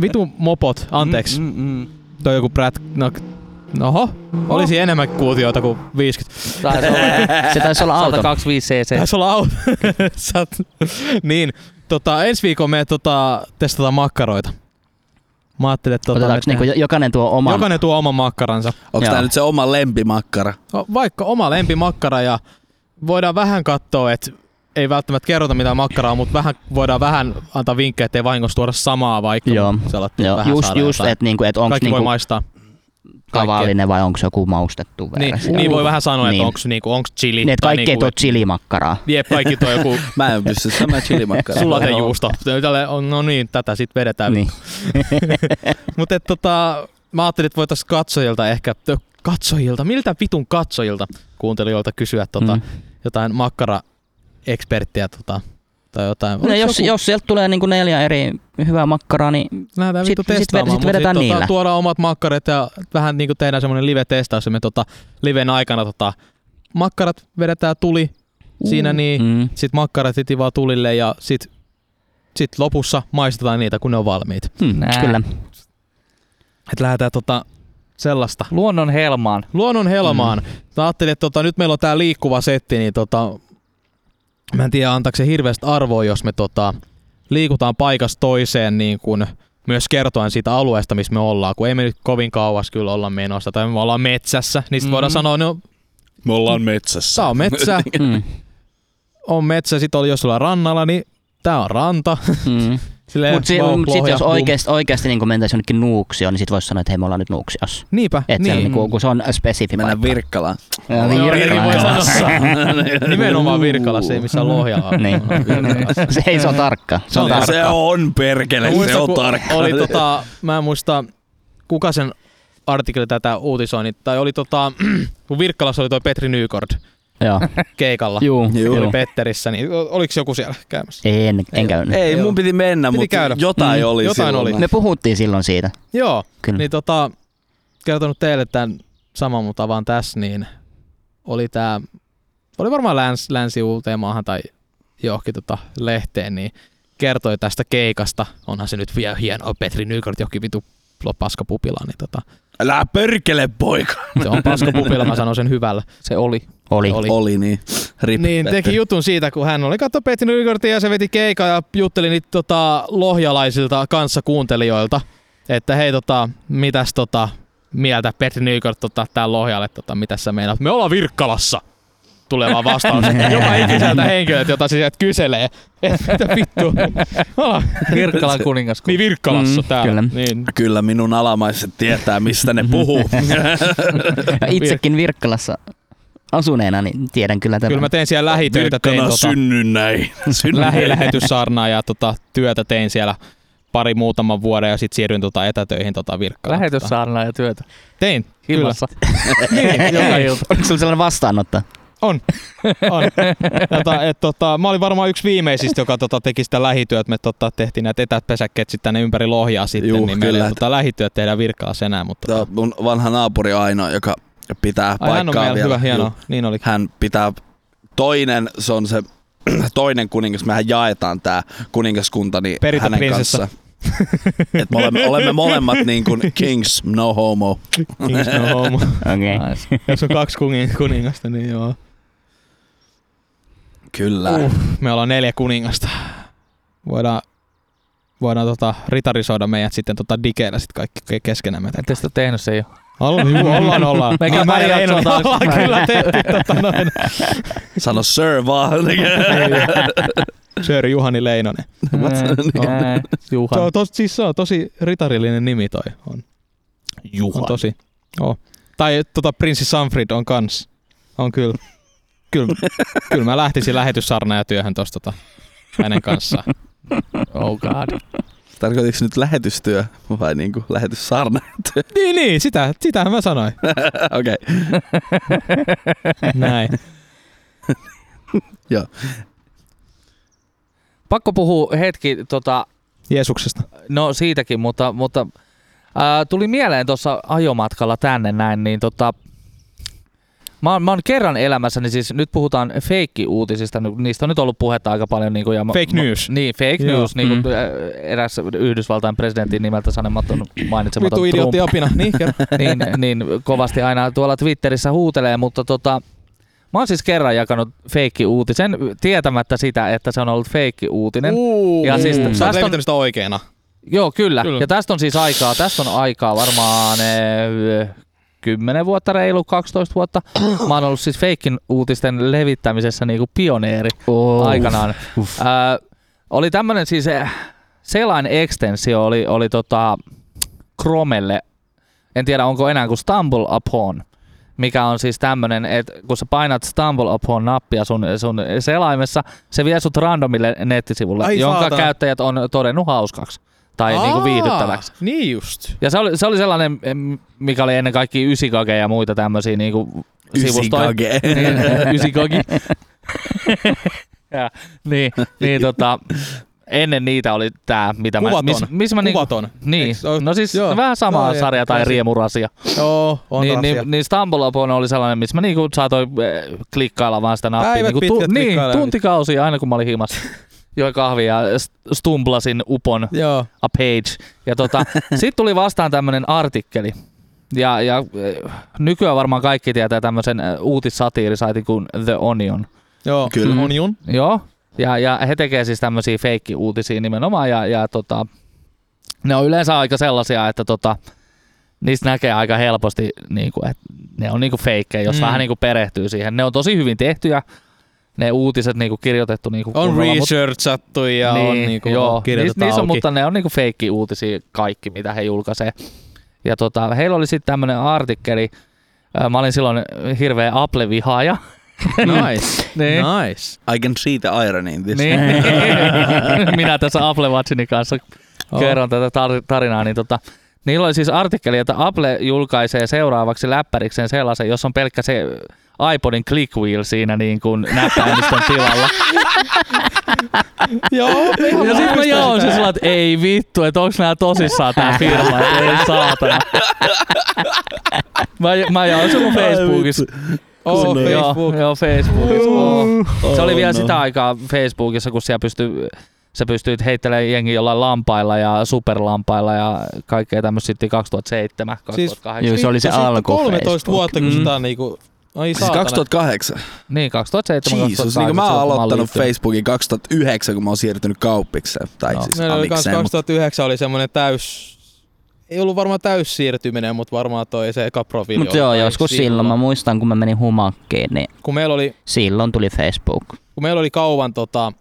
vitu mopot, anteeksi, Mm, mm, mm. toi joku brät, no, oho, olisi enemmän kuutioita kuin 50. Taisi olla Se taisi olla auto. 125 [laughs] cc. Taisi olla auto. [laughs] Niin, tota, ensi viikolla me tota, testataan makkaroita. Mä ajattelin, että tota, Otetaanko niinku jo- jokainen tuo oman? jokainen tuo oman makkaransa. Onko tää nyt se oma lempimakkara? No, vaikka oma lempimakkara ja voidaan vähän katsoa, että ei välttämättä kerrota mitä makkaraa, mutta vähän, voidaan vähän antaa vinkkejä, ettei vahingossa tuoda samaa vaikka Joo. Joo, vähän just, just että niinku, et onko Kaikki voi niinku maistaa. Tavallinen vai onko se joku maustettu Niin, versio. niin, voi vähän sanoa, että Niin. onko niinku, onks chili. Niin, että tai kaikki ei tuo chilimakkaraa. Jep, kaikki tuo joku [laughs] Mä en pysty sanomaan chilimakkaraa. sulatejuusto. On, no niin, tätä sitten vedetään. Niin. [laughs] Mutta tota, mä ajattelin, että voitaisiin katsojilta ehkä, katsojilta, miltä vitun katsojilta kuuntelijoilta kysyä tota, Mm. jotain makkara-eksperttiä tota, tai jotain. No, jos, joku- jos sieltä tulee niinku neljä eri hyvää makkaraa, niin Lähdetään Sit- sit sit vedetään tota, niillä. tuodaan omat makkarat ja vähän niinku tehdään semmonen live-testaus, me tota, liven aikana tota, makkarat vedetään tuli siinä niin, mm, sit makkarat vaan tulille ja sit, sit lopussa maistetaan niitä, kun ne on valmiit. mm, Nää. kyllä. Et lähdetään tota, sellaista. Luonnon helmaan. Luonnon helmaan. Mm. Mä ajattelin, että tota, nyt meillä on tää liikkuva setti, niin tota, mä en tiedä antaako se hirveästi arvoa, jos me tota, liikutaan paikasta toiseen niin kun myös kertoen siitä alueesta, missä me ollaan, kun ei me nyt kovin kauas kyllä olla menossa, tai me ollaan metsässä, niin sit Mhm. voidaan sanoa, no Me ollaan metsässä. tää on metsä, Mm, on metsä, sit oli jos ollaan rannalla, niin tää on ranta. mm. [laughs] Silleen, Mutta si- wow, mut sit jos oikeasti, oikeasti niin mentäisiin jonnekin Nuuksioon, niin sit voisi sanoa, että hei me ollaan nyt Nuuksiossa. Niinpä, Et niin. niin. Niinku, kun se on spesifi Mennä paikka. Virkkalaan. Ja niin sanoa. [laughs] Nimenomaan Virkalassa, ei missään Lohjalla. Niin. [laughs] se ei se on tarkka. Se on No, tarkka. Se on perkele, Mä se muistan, on tarkka. Oli tota, mä en muista, kuka sen artikkeli tätä uutisoi, niin- tai oli tota, [clears throat] kun Virkkalassa oli toi Petri Nykord Joo. keikalla. Juu, Juu. Oli. Petterissä, niin oliko joku siellä käymässä? En, en käynyt. Ei, Joo. mun piti mennä, Piti mutta käydä. jotain Mm, oli jotain silloin. oli. Me puhuttiin silloin siitä. Joo, Kyllä. niin tota, kertonut teille tämän saman, mutta vaan tässä, niin oli tää, oli varmaan läns, länsi uuteen maahan tai johonkin tota lehteen, niin kertoi tästä keikasta. Onhan se nyt vielä hienoa, Petri Nykort johonkin vitu paskapupila, niin tota, Älä perkele, poika. se on paskapupila, mä sanon sen hyvällä. Se oli. Oli. Oli. Oli niin. Rip Niin, Petteri. teki jutun siitä, kun hän oli katso Petri Nykortin ja se veti keika ja jutteli niitä tota, lohjalaisilta kanssa kuuntelijoilta, että hei tota, mitäs tota, mieltä Petri Nykort tota, tää Lohjalle, tota, mitäs sä meinaat? Me ollaan Virkkalassa tulee vaan vastaus. [laughs] Joka ikiseltä henkilöltä, jota se sieltä kyselee. Että mitä vittu. Virkkalan kuningaskunta. niin Virkkalassa Mm, täällä. kyllä. Niin. Kyllä minun alamaiset tietää, mistä ne puhuu. [laughs] Ja itsekin Virkkalassa asuneena, niin tiedän kyllä tämän. Kyllä mä tein siellä lähitöitä, tein Virkkana tota, synnyn näin. Synnyn näin. lähilähetyssaarnaa ja tota, työtä tein siellä pari muutaman vuoden ja sitten siirryin tota etätöihin tota Virkkalaan. Lähetyssaarnaa ja työtä. Tein, kyllä. Himassa. [laughs] Niin, Joka ilta. Oliko sulla sellainen vastaanotto? On. [laughs] on. Tota, et, tota, mä olin varmaan yksi viimeisistä, joka tota, teki sitä lähityöt. Me tota, tehtiin näitä etäpesäkkeet sitten tänne ympäri Lohjaa sitten, Juu, niin meillä tota, lähityöt tehdään Virkkalassa enää. Mutta, on mun vanha naapuri on ainoa, joka pitää Ai, hän on paikkaa meillä vielä. hyvä, hienoa. Niin oli. Hän pitää toinen, se on se [clears throat] toinen kuningas, mehän jaetaan tää kuningaskunta niin hänen Perintöprinsessa. kanssa. Et me olemme, olemme molemmat [laughs] niin kuin kings, no homo. Kings no homo. [laughs] Okei. Okay. Nice. Jos on kaksi kuning- kuningasta, niin joo. Kyllä. Uh, me ollaan neljä kuningasta. Voidaan, voidaan tota, ritarisoida meidät sitten tota dikeillä sit kaikki ke- keskenämme. Ette sitä tehnyt se jo. Ollaan, juu, ollaan, ollaan. Meikä Mä- mä pari en- ollaan kyllä tehty tota noin. Sano sir vaan. Sir Juhani Leinonen. Ää, Se on tos, siis se on tosi ritarillinen nimi toi. On, on tosi. Oh. Tai tota Prinssi Sanfrid on kans. On kyllä. Kyllä, kyllä mä lähtisin lähetyssarna ja työhön tosta tota, hänen kanssaan. Oh god. Tarkoitiko nyt lähetystyö vai niinku lähetyssarna? niin, niin, sitä, sitähän mä sanoin. [laughs] Okei. Näin. Joo. Pakko puhua hetki, tota, Jeesuksesta. no siitäkin, mutta, mutta ää, tuli mieleen tuossa ajomatkalla tänne näin, niin tota, Mä oon, mä oon kerran elämässäni, siis nyt puhutaan feikki-uutisista, niin niistä on nyt ollut puhetta aika paljon. Niin kuin, ja mä- Fake mä- news. Niin, fake Joo. news, niin kuin Mm. mm. eräs Yhdysvaltain presidentin nimeltä sanematon mainitsematon Vitu Trump idiootti apina. [laughs] Niin, niin, niin kovasti aina tuolla Twitterissä huutelee, mutta tota, mä oon siis kerran jakanut feikki-uutisen tietämättä sitä, että se on ollut feikki-uutinen. Uh, Ja siis Sä oot tästä on- sitä oikeena. Joo, kyllä. Kyllä. Ja tästä on siis aikaa, tästä on aikaa varmaan eh, 10 vuotta, reilu 12 vuotta. [clears throat] Mä oon ollut siis feikin uutisten levittämisessä niinku pioneeri Oh. aikanaan. Ää, oli tämmönen siis eh, selain extensio oli, oli tota Chromelle, en tiedä onko enää kuin Stumble Upon, mikä on siis tämmönen, että kun sä painat Stumble Upon nappia sun, sun selaimessa, se vie sut randomille nettisivulle, Ai jonka käyttäjät on todennut hauskaksi tai niinku viihdyttäväksi. Niin just. Ja se oli, se oli sellainen, mikä oli ennen kaikkea Ysikage ja muita tämmöisiä niinku sivustoja. Ysikage. Niin, [laughs] Ysikage. [laughs] ja, niin, niin tota, ennen niitä oli tää, mitä Kuvaton. mä, miss, missä mä niinku, Kuvaton. niin, Eiks oo- no siis joo. vähän sama Joo, ja- sarja tai riemurasia. Joo, on Niin, niin, niin Stumble Upon oli sellainen, missä mä niinku saatoin eh, klikkailla vaan sitä nappia. Päivät Niinku, pitkät niin, klikkailla. tuntikausia aina kun mä olin himassa. [laughs] Join kahvia ja st- stumblasin upon Joo. a page. Ja tota, [laughs] sitten tuli vastaan tämmönen artikkeli. Ja, ja eh, nykyään varmaan kaikki tietää tämmöisen eh, uutissatiirisaitin kuin The Onion. Joo. Kyllä. On jun. Joo. Ja, ja he tekee siis tämmöisiä feikki-uutisia nimenomaan ja, ja tota, ne on yleensä aika sellaisia, että tota, niistä näkee aika helposti, niin kuin, että ne on niin kuin feikkejä, jos Mm. mm. vähän niin kuin perehtyy siihen. Ne on tosi hyvin tehtyjä, ne uutiset niinku kirjoitettu niinku On kunnolla, mut- researchattu ja on niinku joo, kirjoitettu niissä, niissä on, auki. mutta ne on niinku feikki uutisia kaikki, mitä he julkaisee. Ja tota, heillä oli sitten tämmöinen artikkeli, mä olin silloin hirveä Apple-vihaaja. [laughs] Nice, Niin. nice. I can see the irony in this. niin, [laughs] [laughs] minä tässä Apple Watchini kanssa Oh. kerron tätä tar- tarinaa, niin tota, niillä oli siis artikkeli, että Apple julkaisee seuraavaksi läppärikseen sellaisen, jos on pelkkä se iPodin click wheel siinä niin kuin näppäimistön tilalla. [laughs] Joo, Ja sitten mä jaoin se sillä, että ei vittu, että onks nää tosissaan tää firma, että ei [laughs] saatana. Mä, mä jaoin sen mun Facebookissa. Oh, Se- Joo, Facebook. joo, Facebookissa. Oh. Se oli Oh, vielä no. sitä aikaa Facebookissa, kun siellä pystyi sä pystyit heittelemään jengi jollain lampailla ja superlampailla ja kaikkea tämmöistä sitten 2007, 2008. Joo, se oli se alku 13 Facebook. vuotta, kun Mm. sitä on niinku... Ai Siis saatana. 2008. Niin, 2007, Jesus, 2008. niin mä oon silloin, aloittanut. Facebookin 2009, kun mä oon siirtynyt kauppikseen. Tai Joo. siis Meillä oli kans amikseen. Mutta 2009 oli semmoinen täys... Ei ollut varmaan täys siirtyminen, mutta varmaan toi se eka profiili Mutta oli joo, joskus silloin, mä muistan kun mä menin humakkiin, niin Kun meillä oli, silloin tuli Facebook. kun meillä oli kauan tota,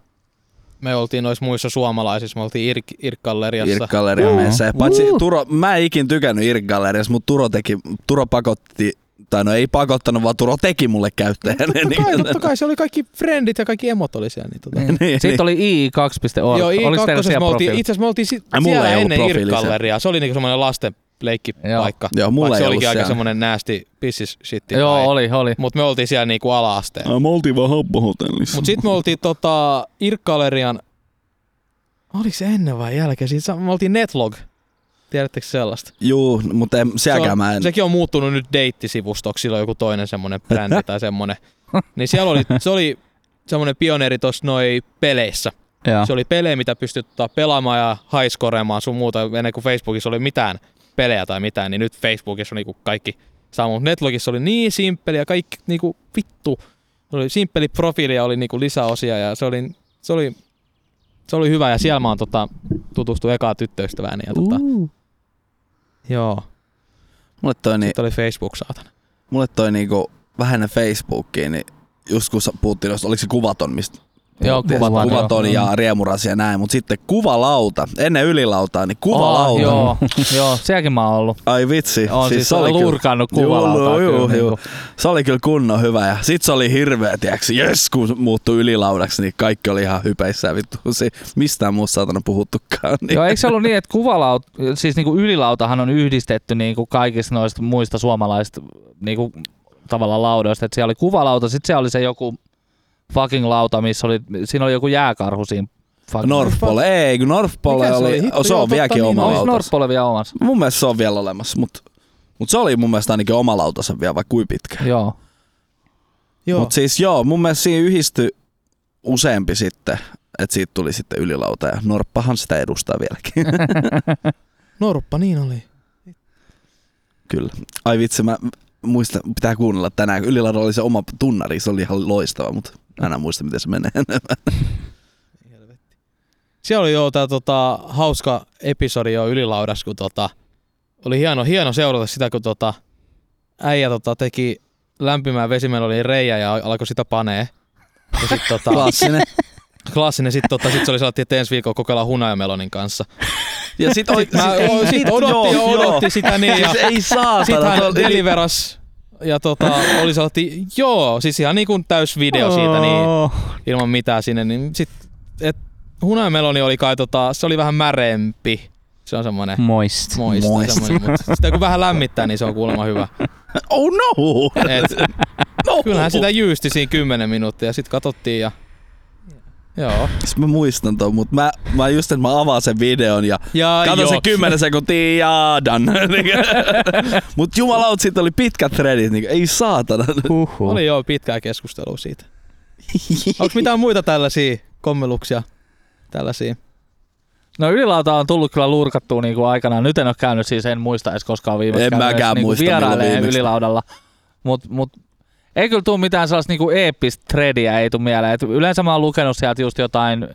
me oltiin noissa muissa suomalaisissa, me oltiin Irk, Irk-galleriassa. Irk-gallerian Uh. meissä. Paitsi Uh. Turo, mä en ikin tykännyt Irk-galleriassa, mutta Turo, teki, Turo pakotti, tai no ei pakottanut, vaan Turo teki mulle käyttäjän. Totta [laughs] kai, totta kai, se oli kaikki friendit ja kaikki emot oli siellä. Niin tota. niin, Sitten oli i2.org. Joo, Oliko teillä I2 siellä me oltiin, itse asiassa me oltiin si- Ai, mulla siellä ennen. Irk-galleriaa. Se oli niinku semmoinen lasten leikkipaikka. Joo, mulla Vaikka ei se ollut olikin aika semmoinen näästi pissis shitti. Joo, oli, oli. Mutta me oltiin siellä niinku ala-asteen. Me oltiin vaan hoppohotellissa. Mutta sitten me oltiin tota, Irk-gallerian, oliko se ennen vai jälkeen? Siitä me oltiin Netlog. Tiedättekö sellaista? Juu, mutta en, Se sielläkään on, mä en. Sekin on muuttunut nyt deittisivustoksi, sillä on joku toinen semmoinen brändi tai semmoinen. Niin siellä oli, se oli semmoinen pioneeri tuossa noi peleissä. Joo. Se oli pelejä, mitä pystyt tota pelaamaan ja highscoreamaan sun muuta, ennen kuin Facebookissa oli mitään pelejä tai mitään, niin nyt Facebookissa on niinku kaikki sama. Netlogissa oli niin simppeli ja kaikki niinku vittu. Se oli simppeli profiili ja oli niinku lisäosia ja se oli, se oli, se oli hyvä ja siellä mä oon tota, tutustu ekaa tyttöystävääni. Ja tota, Uh. Joo, Mulle toi, niin, sitten oli Facebook saatana. mulle toi niinku vähän ennen Facebookiin, niin just kun puhuttiin oliko se kuvaton, mistä Joo, kuvaton, että kuvaton joo. ja riemurasi ja näin, mutta sitten kuvalauta, ennen ylilautaa, niin kuvalauta. Oh, joo, joo, sielläkin mä oon ollut. Ai vitsi. On siis, se siis oli kyllä- lurkannut Joo, kuvalautaa. joo, kyllä, joo. niinku. Se oli kyllä kunnon hyvä ja sit se oli hirveä, tiiäks, jes kun muuttui ylilaudaksi, niin kaikki oli ihan hypeissä vittu, se mistään muusta saatana puhuttukaan. Niin. Joo, eikö se ollut niin, että kuvalaut, siis niinku ylilautahan on yhdistetty niinku kaikista noista muista suomalaisista niinku tavallaan laudoista. Et siellä oli kuvalauta, sitten siellä oli se joku fucking lauta, missä oli, siinä oli joku jääkarhu siinä. fucking- North Pole, ei kun North Pole Mikä se oli, oli? Hitto, se on vieläkin niin oma oli. Pole vielä omassa? Mun mielestä se on vielä olemassa, mutta mut se oli mun mielestä ainakin oma lautansa vielä, vaikka kuin pitkä. Joo. Joo. Mutta siis joo, mun mielestä siinä yhdistyi useampi sitten, että siitä tuli sitten ylilauta ja Norppahan sitä edustaa vieläkin. [laughs] Norppa, niin oli. Kyllä. Ai vitsi, mä muistan, pitää kuunnella tänään. Ylilaudalla oli se oma tunnari, se oli ihan loistava, mutta mä en muista, miten se menee. [laughs] Siellä oli jo tää tota, hauska episodi jo ylilaudas, kun tota, oli hieno, hieno seurata sitä, kun tota, äijä tota, teki lämpimään vesimeellä oli reijä ja alkoi sitä panee. Ja sit, tota, [laughs] Klassinen. klassinen, sit, tota, sit se oli sellainen, että ensi viikolla kokeillaan hunajamelonin kanssa. Ja sit, [laughs] Sit mä o, sit odotti ja odotti sitä niin ja Siis ei saatana. sit toi hän deliveras ja tota, [laughs] oli sellainen, joo, siis ihan niin kuin täys video siitä, niin ilman mitään sinne, niin sit, et hunajameloni oli kai tota, se oli vähän märempi. Se on semmonen Moist. Moist. semmonen, mutta sitä kun vähän lämmittää, niin se on kuulemma hyvä. [laughs] Oh no! Et, no. kyllähän sitä jyysti siinä 10 minuuttia ja sit katsottiin ja Joo. Siis mä muistan ton, mutta mä, mä just, että mä avaan sen videon ja Ja Kato se joo. 10 sekuntia ja done. [laughs] Mut jumalaut, siitä oli pitkät threadit, niin ei saatana. Huhhuh. Oli joo pitkää keskustelua siitä. [laughs] Onko mitään muita tällaisia kommeluksia? Tällaisia. No ylilauta on tullut kyllä lurkattua niinku aikanaan. Nyt en ole käynyt, siis en muista edes koskaan viimeksi En mäkään niinku muista, viimeksi. ylilaudalla. Mut, mut ei kyllä tule mitään sellaista niinku eeppistä threadia ei tule mieleen. Et yleensä mä oon lukenut sieltä just jotain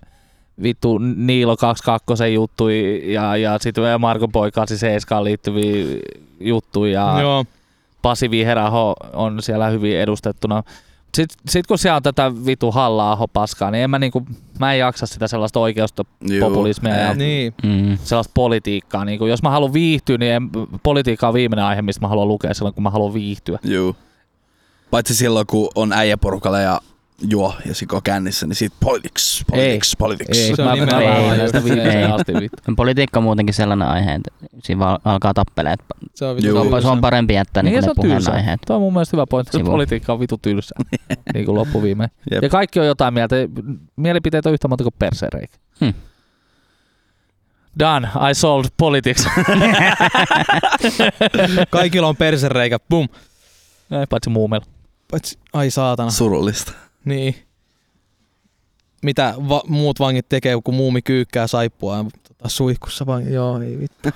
vittu Niilo 22 juttui ja, ja sitten Marko Poikasi Seiskaan liittyviä juttuja ja Joo. Pasi Viheraho on siellä hyvin edustettuna. Sitten sit kun siellä on tätä vitu hallaa paskaa, niin en mä, niinku, mä en jaksa sitä sellaista oikeusta populismia ja ei. Niin. Mm. sellaista politiikkaa. Niin kuin, jos mä haluan viihtyä, niin en, politiikka on viimeinen aihe, mistä mä haluan lukea silloin, kun mä haluan viihtyä. Juu. Paitsi silloin, kun on äijäporukalla ja juo ja siko kännissä, niin siitä politics, politics, politics. Ei, Se on mä, nimenomaan vältän just sitä Ei. [laughs] asti. vittu. Politiikka on muutenkin sellainen aihe, että siinä vaan alkaa tappeleet. Se on Juu. Se on, se on parempi jättää niin Niin, se ne on tylsä. puheenaiheet. Tuo on mun mielestä hyvä pointti. Sivu. politiikka on vitu tylsää, [laughs] niin kuin loppuviimein. Jep. Ja kaikki on jotain mieltä. Mielipiteet on yhtä monta kuin persereikä. Hmm. Done. I solved politics. [laughs] Kaikilla on persereikä, bum. Ei, Paitsi muumella. Paitsi, ai saatana. Surullista. Niin. Mitä va- muut vangit tekee, kun muumi kyykkää saippua tota, suihkussa vaan. Joo, ei vittu.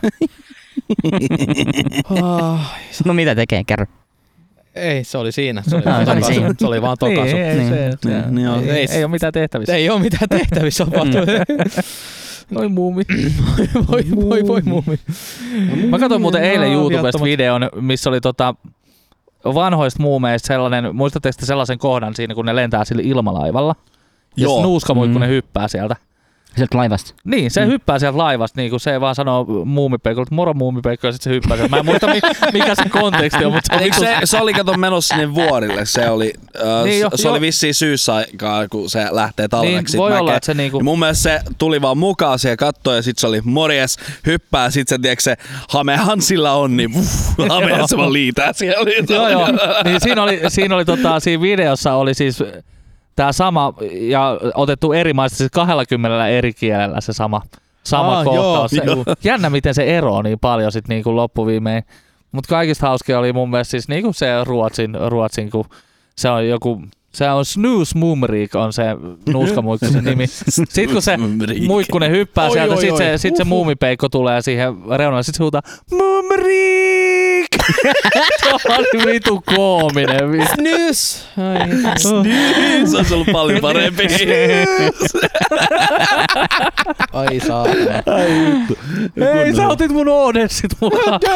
[laughs] ah, No mitä tekee, kerro. ei, se oli siinä. Se oli, [laughs] vaan se oli siinä. se oli vaan tokaisu. Niin, ei, Niin. se, se, Niin, niin on. ei, ei, ei ole mitään tehtävissä. Ei ole mitään tehtävissä. On vaan [laughs] Oi muumi. voi, voi, voi muumi. Mä katsoin muuten eilen YouTubesta videon, missä oli tota vanhoista muumeista sellainen, muistatteko te sellaisen kohdan siinä, kun ne lentää sillä ilmalaivalla? Ja Joo. Joo. nuuskamuikkunen Mm. hyppää sieltä. Sieltä laivasta. Niin, se Mm. hyppää sieltä laivasta, niin kuin se vaan sanoo muumipeikolle, että moro muumipeikko, ja sitten se hyppää sieltä. Mä en muista, mi- [laughs] mikä se konteksti on, mutta se on Eikö vitu... se, se oli kato menossa sinne [laughs] vuorille, se oli, äh, Niin niin jo, se jo. oli vissiin syyssä aikaa, kun se lähtee Niin, talveksi. voi mäkeen. olla, että se niinku... Ja mun mielestä se tuli vaan mukaan siihen kattoon ja sit se oli morjes, hyppää, sit se, tiedätkö, se hamehan sillä on, niin [laughs] hamehan se vaan liitää siellä. Joo, joo. Niin siinä oli, siinä oli tota, siinä videossa oli siis tämä sama ja otettu eri maista, siis 20 eri kielellä se sama, sama Aa, kohtaus. joo, se, joo. jännä, miten se eroaa niin paljon sitten niinku loppuviimein. Mutta kaikista hauskia oli mun mielestä siis niinku se Ruotsin, Ruotsin, kun se on joku, se on Snooze Mumrik on se nuuskamuikkusen nimi. [laughs] Sitten kun se muikkunen hyppää Oi, sieltä, oi, sit oi. se, sit se muumipeikko tulee siihen reunalle, sit se huutaa Mumrik! Se [laughs] oli vitu koominen. vittu. Snus! Ai, se olisi ollut paljon parempi. [laughs] ai saatana. Ei, sä otit mun Odessit mukaan. [laughs]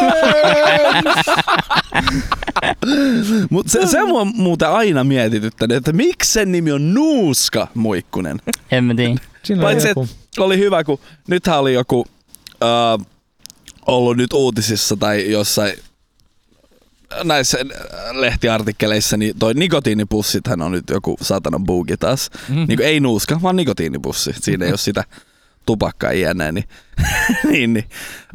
Mutta se, se mua muuten aina mietityttänyt, että miksi sen nimi on Nuuska Muikkunen. En mä tiedä. Paitsi, oli hyvä, kun nythän oli joku äh, ollut nyt uutisissa tai jossain näissä lehtiartikkeleissa, niin toi nikotiinipussithan on nyt joku satana buugi taas. Mm. Niin kuin ei nuuska, vaan nikotiinipussi. Siinä ei ole sitä tupakkaa iänä, [laughs] niin, niin, niin.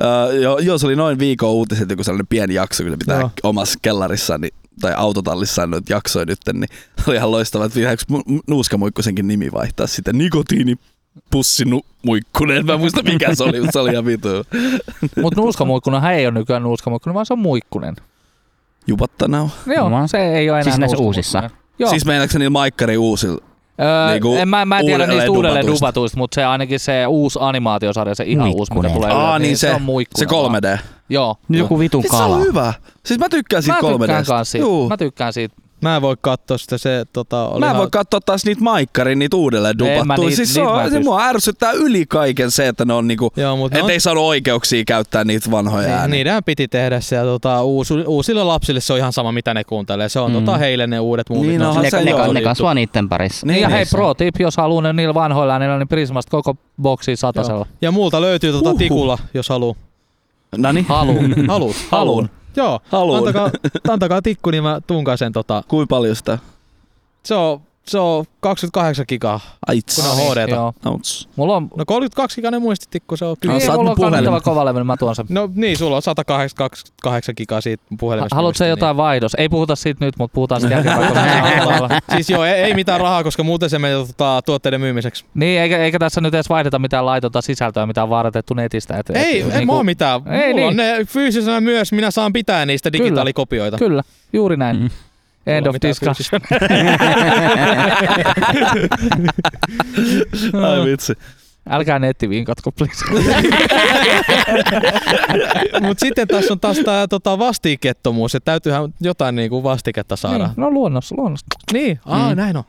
Uh, joo, joo, se oli noin viikon uutiset, joku sellainen pieni jakso, kun pitää Joo. omassa kellarissaan niin, tai autotallissaan noita jaksoja nyt, niin [laughs] oli ihan loistavaa, että pitääkö mu- nuuskamuikkusenkin nimi vaihtaa sitten nikotiinipussi nu- muikkunen. Mä en muista mikä se oli, mutta se oli ihan vitu. Mut nuuskamuikkunenhan ei ole nykyään nuuskamuikkunen, vaan se on muikkunen. Jupattana Joo, Mä- se ei ole enää Siis näissä nuuskamuikkunen. uusissa? Joo. Siis meinaatko se niillä Maikkari uusilla? Öö, niinku en, mä, mä en tiedä niistä uudelleen dubatuista. dubatuista, mutta se ainakin se uusi animaatiosarja, se ihan uusi, mikä Muikkunen. tulee Aa, Yle, niin se, on muikkunen se vaan. 3D. Joo. Nyt joku vitun Siis se kala. on hyvä. Siis mä tykkään siitä Mä 3D. tykkään siitä. Juu. Mä tykkään siitä. Mä en voi katsoa sitä, se tota, oli Mä en ihan- voi katsoa taas niitä maikkarin, niitä uudelleen dupattuja. Siis se, niit on, se mua ärsyttää yli kaiken se, että ne on niinku, Joo, mutta et on, ei saanut oikeuksia käyttää niitä vanhoja niin, ääniä. niiden piti tehdä se. Ja tota, uus, uusille lapsille se on ihan sama, mitä ne kuuntelee. Se on Mm. mm. tota, heille ne uudet muuvit. Niin onhan Ne, se ne, joo. ne kasvaa niiden parissa. Niin, ja hei, Niissä. pro tip, jos haluaa ne niillä vanhoilla äänillä, niin Prismasta koko boksi satasella. Ja multa löytyy tota Huhhuh. tikulla, jos haluu. Nani? Haluun. Haluut? Haluun. Joo. Haluun. Antakaa, antakaa tikku, niin mä tuunkaan sen tota. Kuinka paljon sitä? Se on, se on 28 gigaa. Aits. Kun on HD. Outs. Mulla on, No 32 gigainen muistitikku, se on kyllä. niin, saat mulla mun on kannattava puhelimen. kovalevy, niin mä tuon sen. No niin, sulla on 128 gigaa siitä puhelimesta. Haluatko se muistin, jotain vaihdos? Ei puhuta siitä nyt, mutta puhutaan sitten jälkeen. Niin. [laughs] siis joo, ei, ei mitään rahaa, koska muuten se menee tota, tuotteiden myymiseksi. Niin, eikä, eikä tässä nyt edes vaihdeta mitään laitonta sisältöä, mitä on vaaratettu netistä. Et, Ei, et, en mä oo mitään. Ei Ei, Mulla niin. on ne fyysisenä myös, minä saan pitää niistä Kyllä. digitaalikopioita. Kyllä, juuri näin. Mm. End of discussion. [laughs] Ai vitsi. Älkää nettivinkatko, please. [laughs] Mutta sitten tässä on taas tämä tota, vastikettomuus, että täytyyhän jotain niinku vastiketta saada. niin, no luonnossa, luonnossa. Niin, aa, Mm. näin on.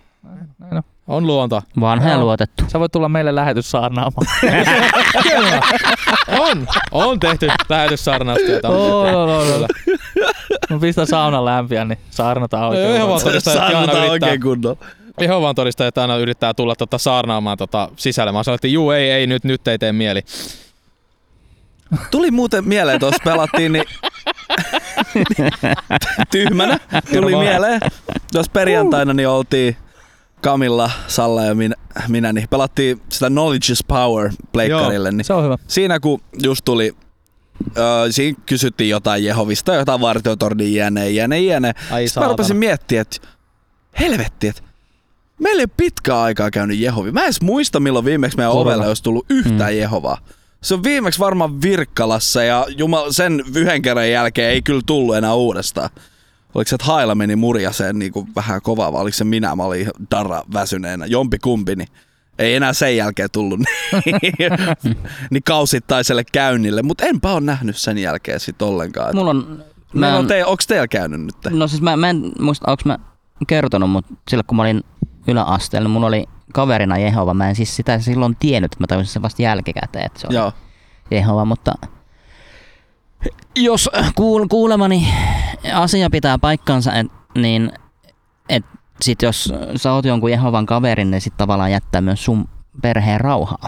Näin on. On luonto. Vanha ja luotettu. Sä voit tulla meille lähetyssaarnaamaan. [laughs] Kyllä. On. On tehty lähetyssarnaustyötä. Oo, no, no, no. Mä pistän saunan lämpiä, niin saarnataan No, oikein. Jehovan todistajat aina Saarnataan yrittää, oikein kunnolla. Jehovan todistajat aina yrittää tulla tota saarnaamaan tota sisälle. Mä sanoin, että juu, ei, ei, nyt, nyt ei tee mieli. Tuli muuten mieleen, tuossa pelattiin, niin tyhmänä tuli mieleen. Tuossa perjantaina niin oltiin Kamilla, Salla ja minä, minä niin pelattiin sitä Knowledge is Power pleikkarille. Niin Se on hyvä. siinä kun just tuli, öö, siinä kysyttiin jotain Jehovista, jotain vartiotornin jne, jne, jne. Ai Sitten mä rupesin miettimään, että helvetti, että meillä ei ole pitkää aikaa käynyt Jehovi. Mä en edes muista, milloin viimeksi meidän Korona. ovelle olisi tullut yhtään Mm. Jehovaa. Se on viimeksi varmaan Virkkalassa ja jumal, sen yhden kerran jälkeen ei kyllä tullut enää uudestaan. Oliko se, että Haila meni murjaseen niin kuin vähän kovaa vai oliko se minä? Mä olin darra väsyneenä. Jompi kumpi, niin ei enää sen jälkeen tullut [laughs] niin, niin kausittaiselle käynnille. Mutta enpä ole nähnyt sen jälkeen sit ollenkaan. Mulla on... Mä en, te, onks teillä käynyt nyt? no siis mä, mä en muista, onko mä kertonut, mutta silloin kun mä olin yläasteella, niin mulla oli kaverina Jehova. Mä en siis sitä silloin tiennyt, että mä tajusin sen vasta jälkikäteen, että se on Joo. Jehova, mutta jos kuul, kuulemani asia pitää paikkansa, et, niin et sit jos sä oot jonkun Jehovan kaverin, niin sit tavallaan jättää myös sun perheen rauhaa.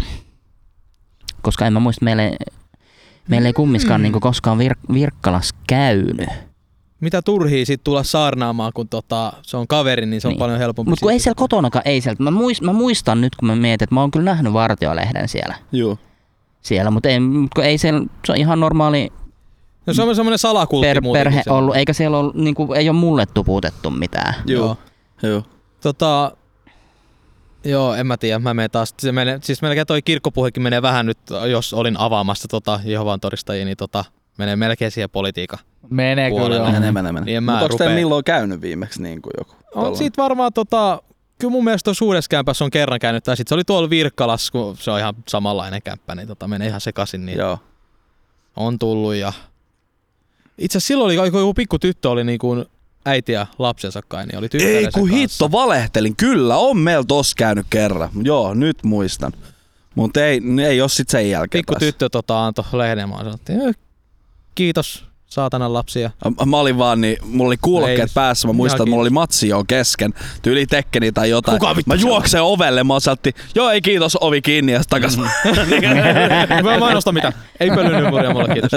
Koska en mä muista, meille, meillä ei kummiskaan Mm. niinku koskaan vir- Virkkalas käynyt. Mitä turhii sit tulla saarnaamaan, kun tota, se on kaveri, niin se on Niin. paljon helpompi. Mutta kun ei siellä kotonakaan, ei sieltä. Mä, muist, mä muistan nyt, kun mä mietin, että mä oon kyllä nähnyt vartiolehden siellä. Joo. siellä mutta ei, mut kun ei siellä, se on ihan normaali No, se on semmoinen salakultti per, perhe ollut, eikä siellä ollut, niin kuin, ei ole mulle tuputettu mitään. Joo. Joo. Tota, joo, en mä tiedä. Mä menen taas, se menee, siis melkein toi kirkkopuhekin menee vähän nyt, jos olin avaamassa tota Jehovan todistajia, niin tota, menee melkein siihen politiikan. Menee kyllä Puolelle. joo. Mene, mene, mene. Niin en mä Mutta onko teillä rupea- milloin käynyt viimeksi niin kuin joku? On siitä varmaan tota, kyllä mun mielestä tuossa uudessa kämpässä on kerran käynyt, tai sitten se oli tuolla Virkkalas, kun se on ihan samanlainen kämppä, niin tota, menee ihan sekaisin, niin Joo. on tullut ja itse asiassa silloin oli, kun joku pikku tyttö oli niin kuin äiti ja lapsensa kai, niin oli Ei kun kanssa. hitto, valehtelin. Kyllä, on meillä tos käynyt kerran. Joo, nyt muistan. Mutta ei, ei ole sit sen jälkeen Pikku päässyt. tyttö tota, antoi lehden mä "Eh, kiitos saatanan lapsia. Mä- Mä olin vaan niin, mulla oli kuulokkeet Ei, päässä, mä muistan, että mulla oli matsi jo kesken, tyyli tekkeni tai jotain. Kuka vittu mä on? juoksen ovelle, mä sanottiin, joo ei kiitos, ovi kiinni ja takas. Mä en mainosta mitä. Ei pölynympuria mulle, kiitos.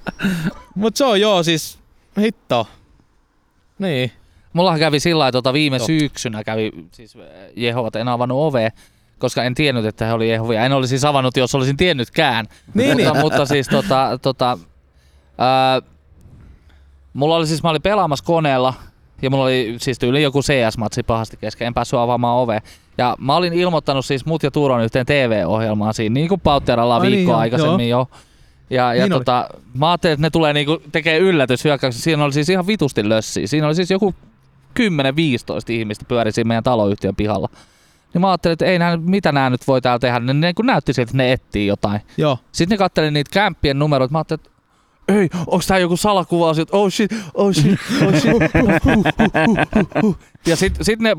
[laughs] Mut se on joo, siis hitto. Niin. Mullahan kävi sillä lailla, tota viime Totta. syksynä kävi, siis äh, Jehovat, en avannut ovea, koska en tiennyt, että he oli Jehovia. En olisi siis avannut, jos olisin tiennytkään. Niin, mutta, niin. mutta siis tota, tota, ää, mulla oli siis, mä olin pelaamassa koneella, ja mulla oli siis tyyli joku CS-matsi pahasti kesken, en päässyt avaamaan ovea. Ja mä olin ilmoittanut siis mut ja Turon yhteen TV-ohjelmaan siinä, niin kuin Pautteralla niin, viikkoa joo, aikaisemmin jo. Ja, ja Niin oli. tota, mä ajattelin, että ne tulee niinku tekee yllätyshyökkäyksen. Siinä oli siis ihan vitusti lössiä. Siinä oli siis joku 10-15 ihmistä pyöri siinä meidän taloyhtiön pihalla. Niin mä ajattelin, että ei nää, mitä nämä nyt voi täällä tehdä. Ne, ne kun näytti siltä, että ne etsii jotain. Joo. Sitten ne katteli niitä kämppien numeroita. Mä ajattelin, että ei, onks tää joku salakuvaus, että oh shit, oh shit, oh shit. [laughs] Huh, huh, huh, huh, huh. Ja sit, sit ne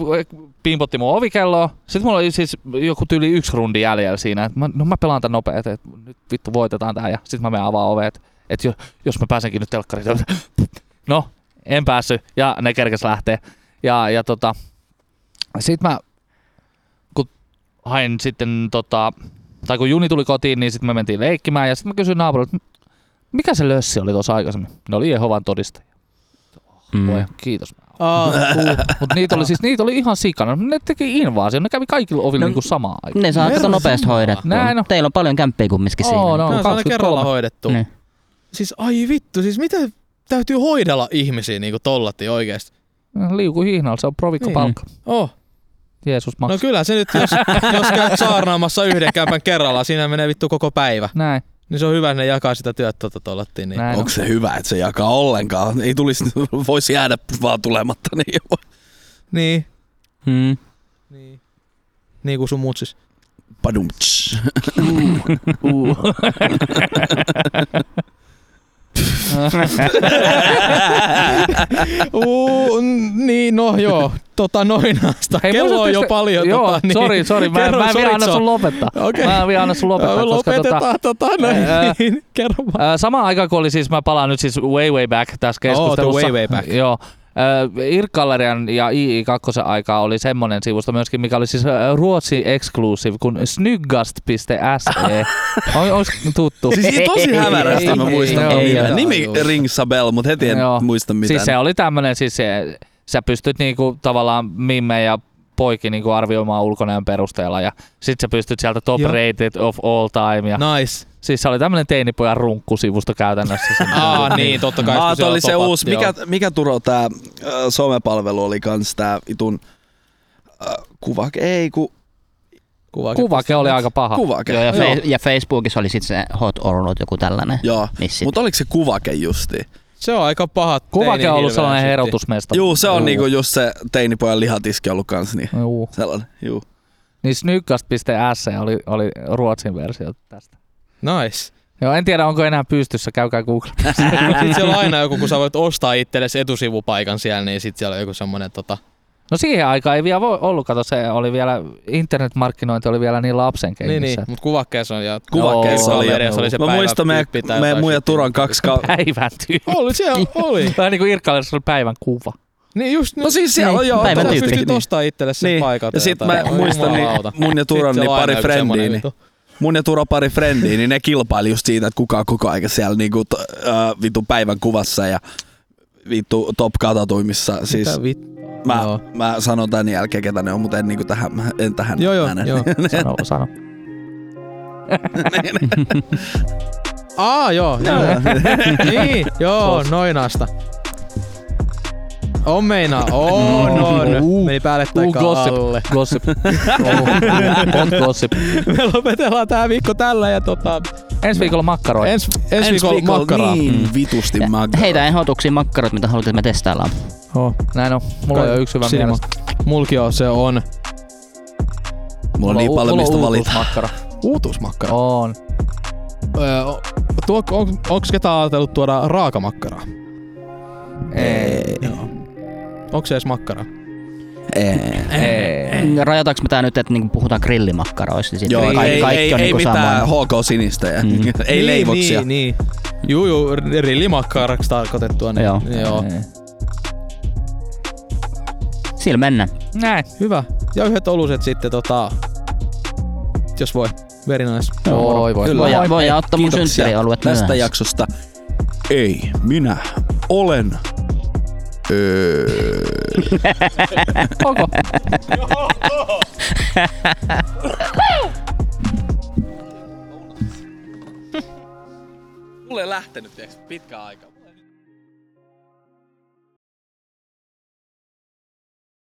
pimpotti mun ovikelloa. Sitten mulla oli siis joku tyyli yksi rundi jäljellä siinä. Et mä, no mä pelaan tän nopeet, että nyt vittu voitetaan tää. Ja sit mä menen avaan ovet, että jo, jos mä pääsenkin nyt telkkariin. [laughs] No, en päässyt. Ja ne kerkes lähtee. Ja, ja tota, sit mä, kun hain sitten tota, tai kun Juni tuli kotiin, niin sitten me mentiin leikkimään ja sitten mä kysyin naapurilta, että mikä se lössi oli tuossa aikaisemmin? Ne oli Jehovan todistajia. Mm. Voi, kiitos. Aa, [laughs] Mutta niitä oli siis niitä oli ihan sikana. Ne teki invaasio. Ne kävi kaikilla ovilla No, niinku samaan aikaan. Ne saa Herran nopeasti hoidettua. Näin on. Teillä on paljon kämppiä kumminkin siinä. no. ne on aina 23. kerralla hoidettu. Niin. Siis ai vittu, siis miten täytyy hoidella ihmisiä niinku tollatti oikeesti? Liuku hihnalla, se on provikkapalkka. Oh. Jeesus No maksaa. kyllä se nyt, jos, jos käyt saarnaamassa yhden kämpän kerralla, siinä menee vittu koko päivä. Näin, Niin se on hyvä, että ne jakaa sitä työtä tuota tollattiin. Niin. näin. Onko se hyvä, että se jakaa ollenkaan? Ei tulisi, [laughs] voisi jäädä vaan tulematta. Niin Niin. Mm. Niin. Niin kuin sun muut siis. Padumts. Uh. [laughs] Uu, n- niin, no joo, tota noinaasta. Hei, Kello on jo te- paljon. Joo, tota, niin. sori, sori. Mä, Kerro, mä en vielä anna sun lopettaa. Okei. Mä en vielä anna sun lopettaa, Joo, koska tota, Lopetetaan tota, noin. Ää. Kerro vaan. Samaan aikaan kun oli siis, mä palaan nyt siis way way back tässä keskustelussa. way, way back. Joo. Irk-gallerian ja II2 aikaa oli semmonen sivusto myöskin, mikä oli siis Ruotsi exclusive kuin snyggast.se. On, [laughs] onko tuttu? Siis tosi hämärästi mä muistan ei, ei, ei, Nimi ei, rings a bell, mutta heti en Joo. muista mitään. Siis se oli tämmönen, siis se, sä pystyt niinku tavallaan mimme ja poiki niinku arvioimaan ulkonäön perusteella ja sit sä pystyt sieltä top Joo. rated of all time ja Nice. Siis se oli tämmönen teinipojan runkkusivusto käytännössä. Aa, niin, totta kai. Aa, kun toi oli se topat, uusi, joo. mikä, mikä Turo tää äh, somepalvelu oli kans tää vitun äh, kuvake, ei ku, Kuvake. Kuvake oli aika paha. kuvake. Joo, ja, Joo. fe- ja Facebookissa oli sitten se Hot or Not, joku tällainen. Joo, mutta oliko se kuvake justi? Se on aika paha Kuvake on ollut sellainen sitten. herotusmesta. Juu, se on niinku just se teinipojan lihatiski ollut kans, niin Juu. sellainen, juu. Niin snykkast.se oli, oli Ruotsin versio tästä. Nice. Joo, en tiedä onko enää pystyssä, käykää Google. [laughs] Sitten siellä on aina joku, kun sä voit ostaa itsellesi etusivupaikan siellä, niin sitten siellä on joku semmonen tota... No siihen aikaan ei vielä voi ollut, kato se oli vielä, internetmarkkinointi oli vielä niin lapsen Niin, kengissä. niin, mutta kuvakkeessa on ja Kuvakkeessa oli. Galeriassa oli se Mä muistan me, päivätyyppi tai me jotain mun ja shit. Turan kaksi ka- [laughs] Päivän tyyppi. Oli, se oli. [laughs] Vähän niin kuin Irkkalassa oli päivän kuva. Niin just No siis siellä on Niin, joo. päivän pystyt ostaa itselle sen Niin. paikan. Ja sit mä muistan, niin mun ja Turan niin siellä pari frendiä, niin. Mun ja Turan pari frendiä, niin ne kilpaili just siitä, että kuka on koko aika siellä niinku äh, vittu päivän kuvassa ja vittu top katatuimissa. Siis Mitä vittu? mä, Joo. mä sanon tän jälkeen, ketä ne on, mutta en, niinku tähän, en tähän Joo, joo, joo. [laughs] Sano, sano. Aa, joo, joo. niin, joo, noinasta. On meinaa, on, on. Uh, Meni päälle tai Uh, gossip. alle. Gossip. [laughs] Oh, hot gossip. Me lopetellaan tää viikko tällä ja tota, Ensi viikolla makkaroi. ens, ensi viikolla makkaraa. niin Mm. vitusti makkaraa. Heitä ehdotuksia makkarot, mitä haluat, että me testaillaan. Oh. Näin on. Mulla on jo yksi hyvä mielestä. Mulki on, se on Mulla on niin u- paljon mistä on valita. uutuusmakkara. uutuusmakkara. On. Öö, tuo, on, onks ketään ajatellut tuoda raakamakkaraa? Ei. Onko se edes makkara? Ei. Ei. Rajataanko me tää nyt, että niinku puhutaan grillimakkaroista? Sitten Joo, kaikki, ei, kaikki ei, on ei niinku mitään samoin. HK Sinistä ja Mm. [laughs] ei niin, leivoksia. Niin, niin. Juu, juu, rillimakkaraksi tarkoitettua. Niin, Joo. joo. Ei. Sillä mennään. Näin. Hyvä. Ja yhdet oluset sitten tota... Jos voi. Very nice. Voi, voi. Kyllä. Voi, voi ottaa mun Kiitoksia synttärialueet tästä myöhässä. jaksosta. Ei, minä olen Koko. Mulle lähtenyt, tiiäks, pitkä aika.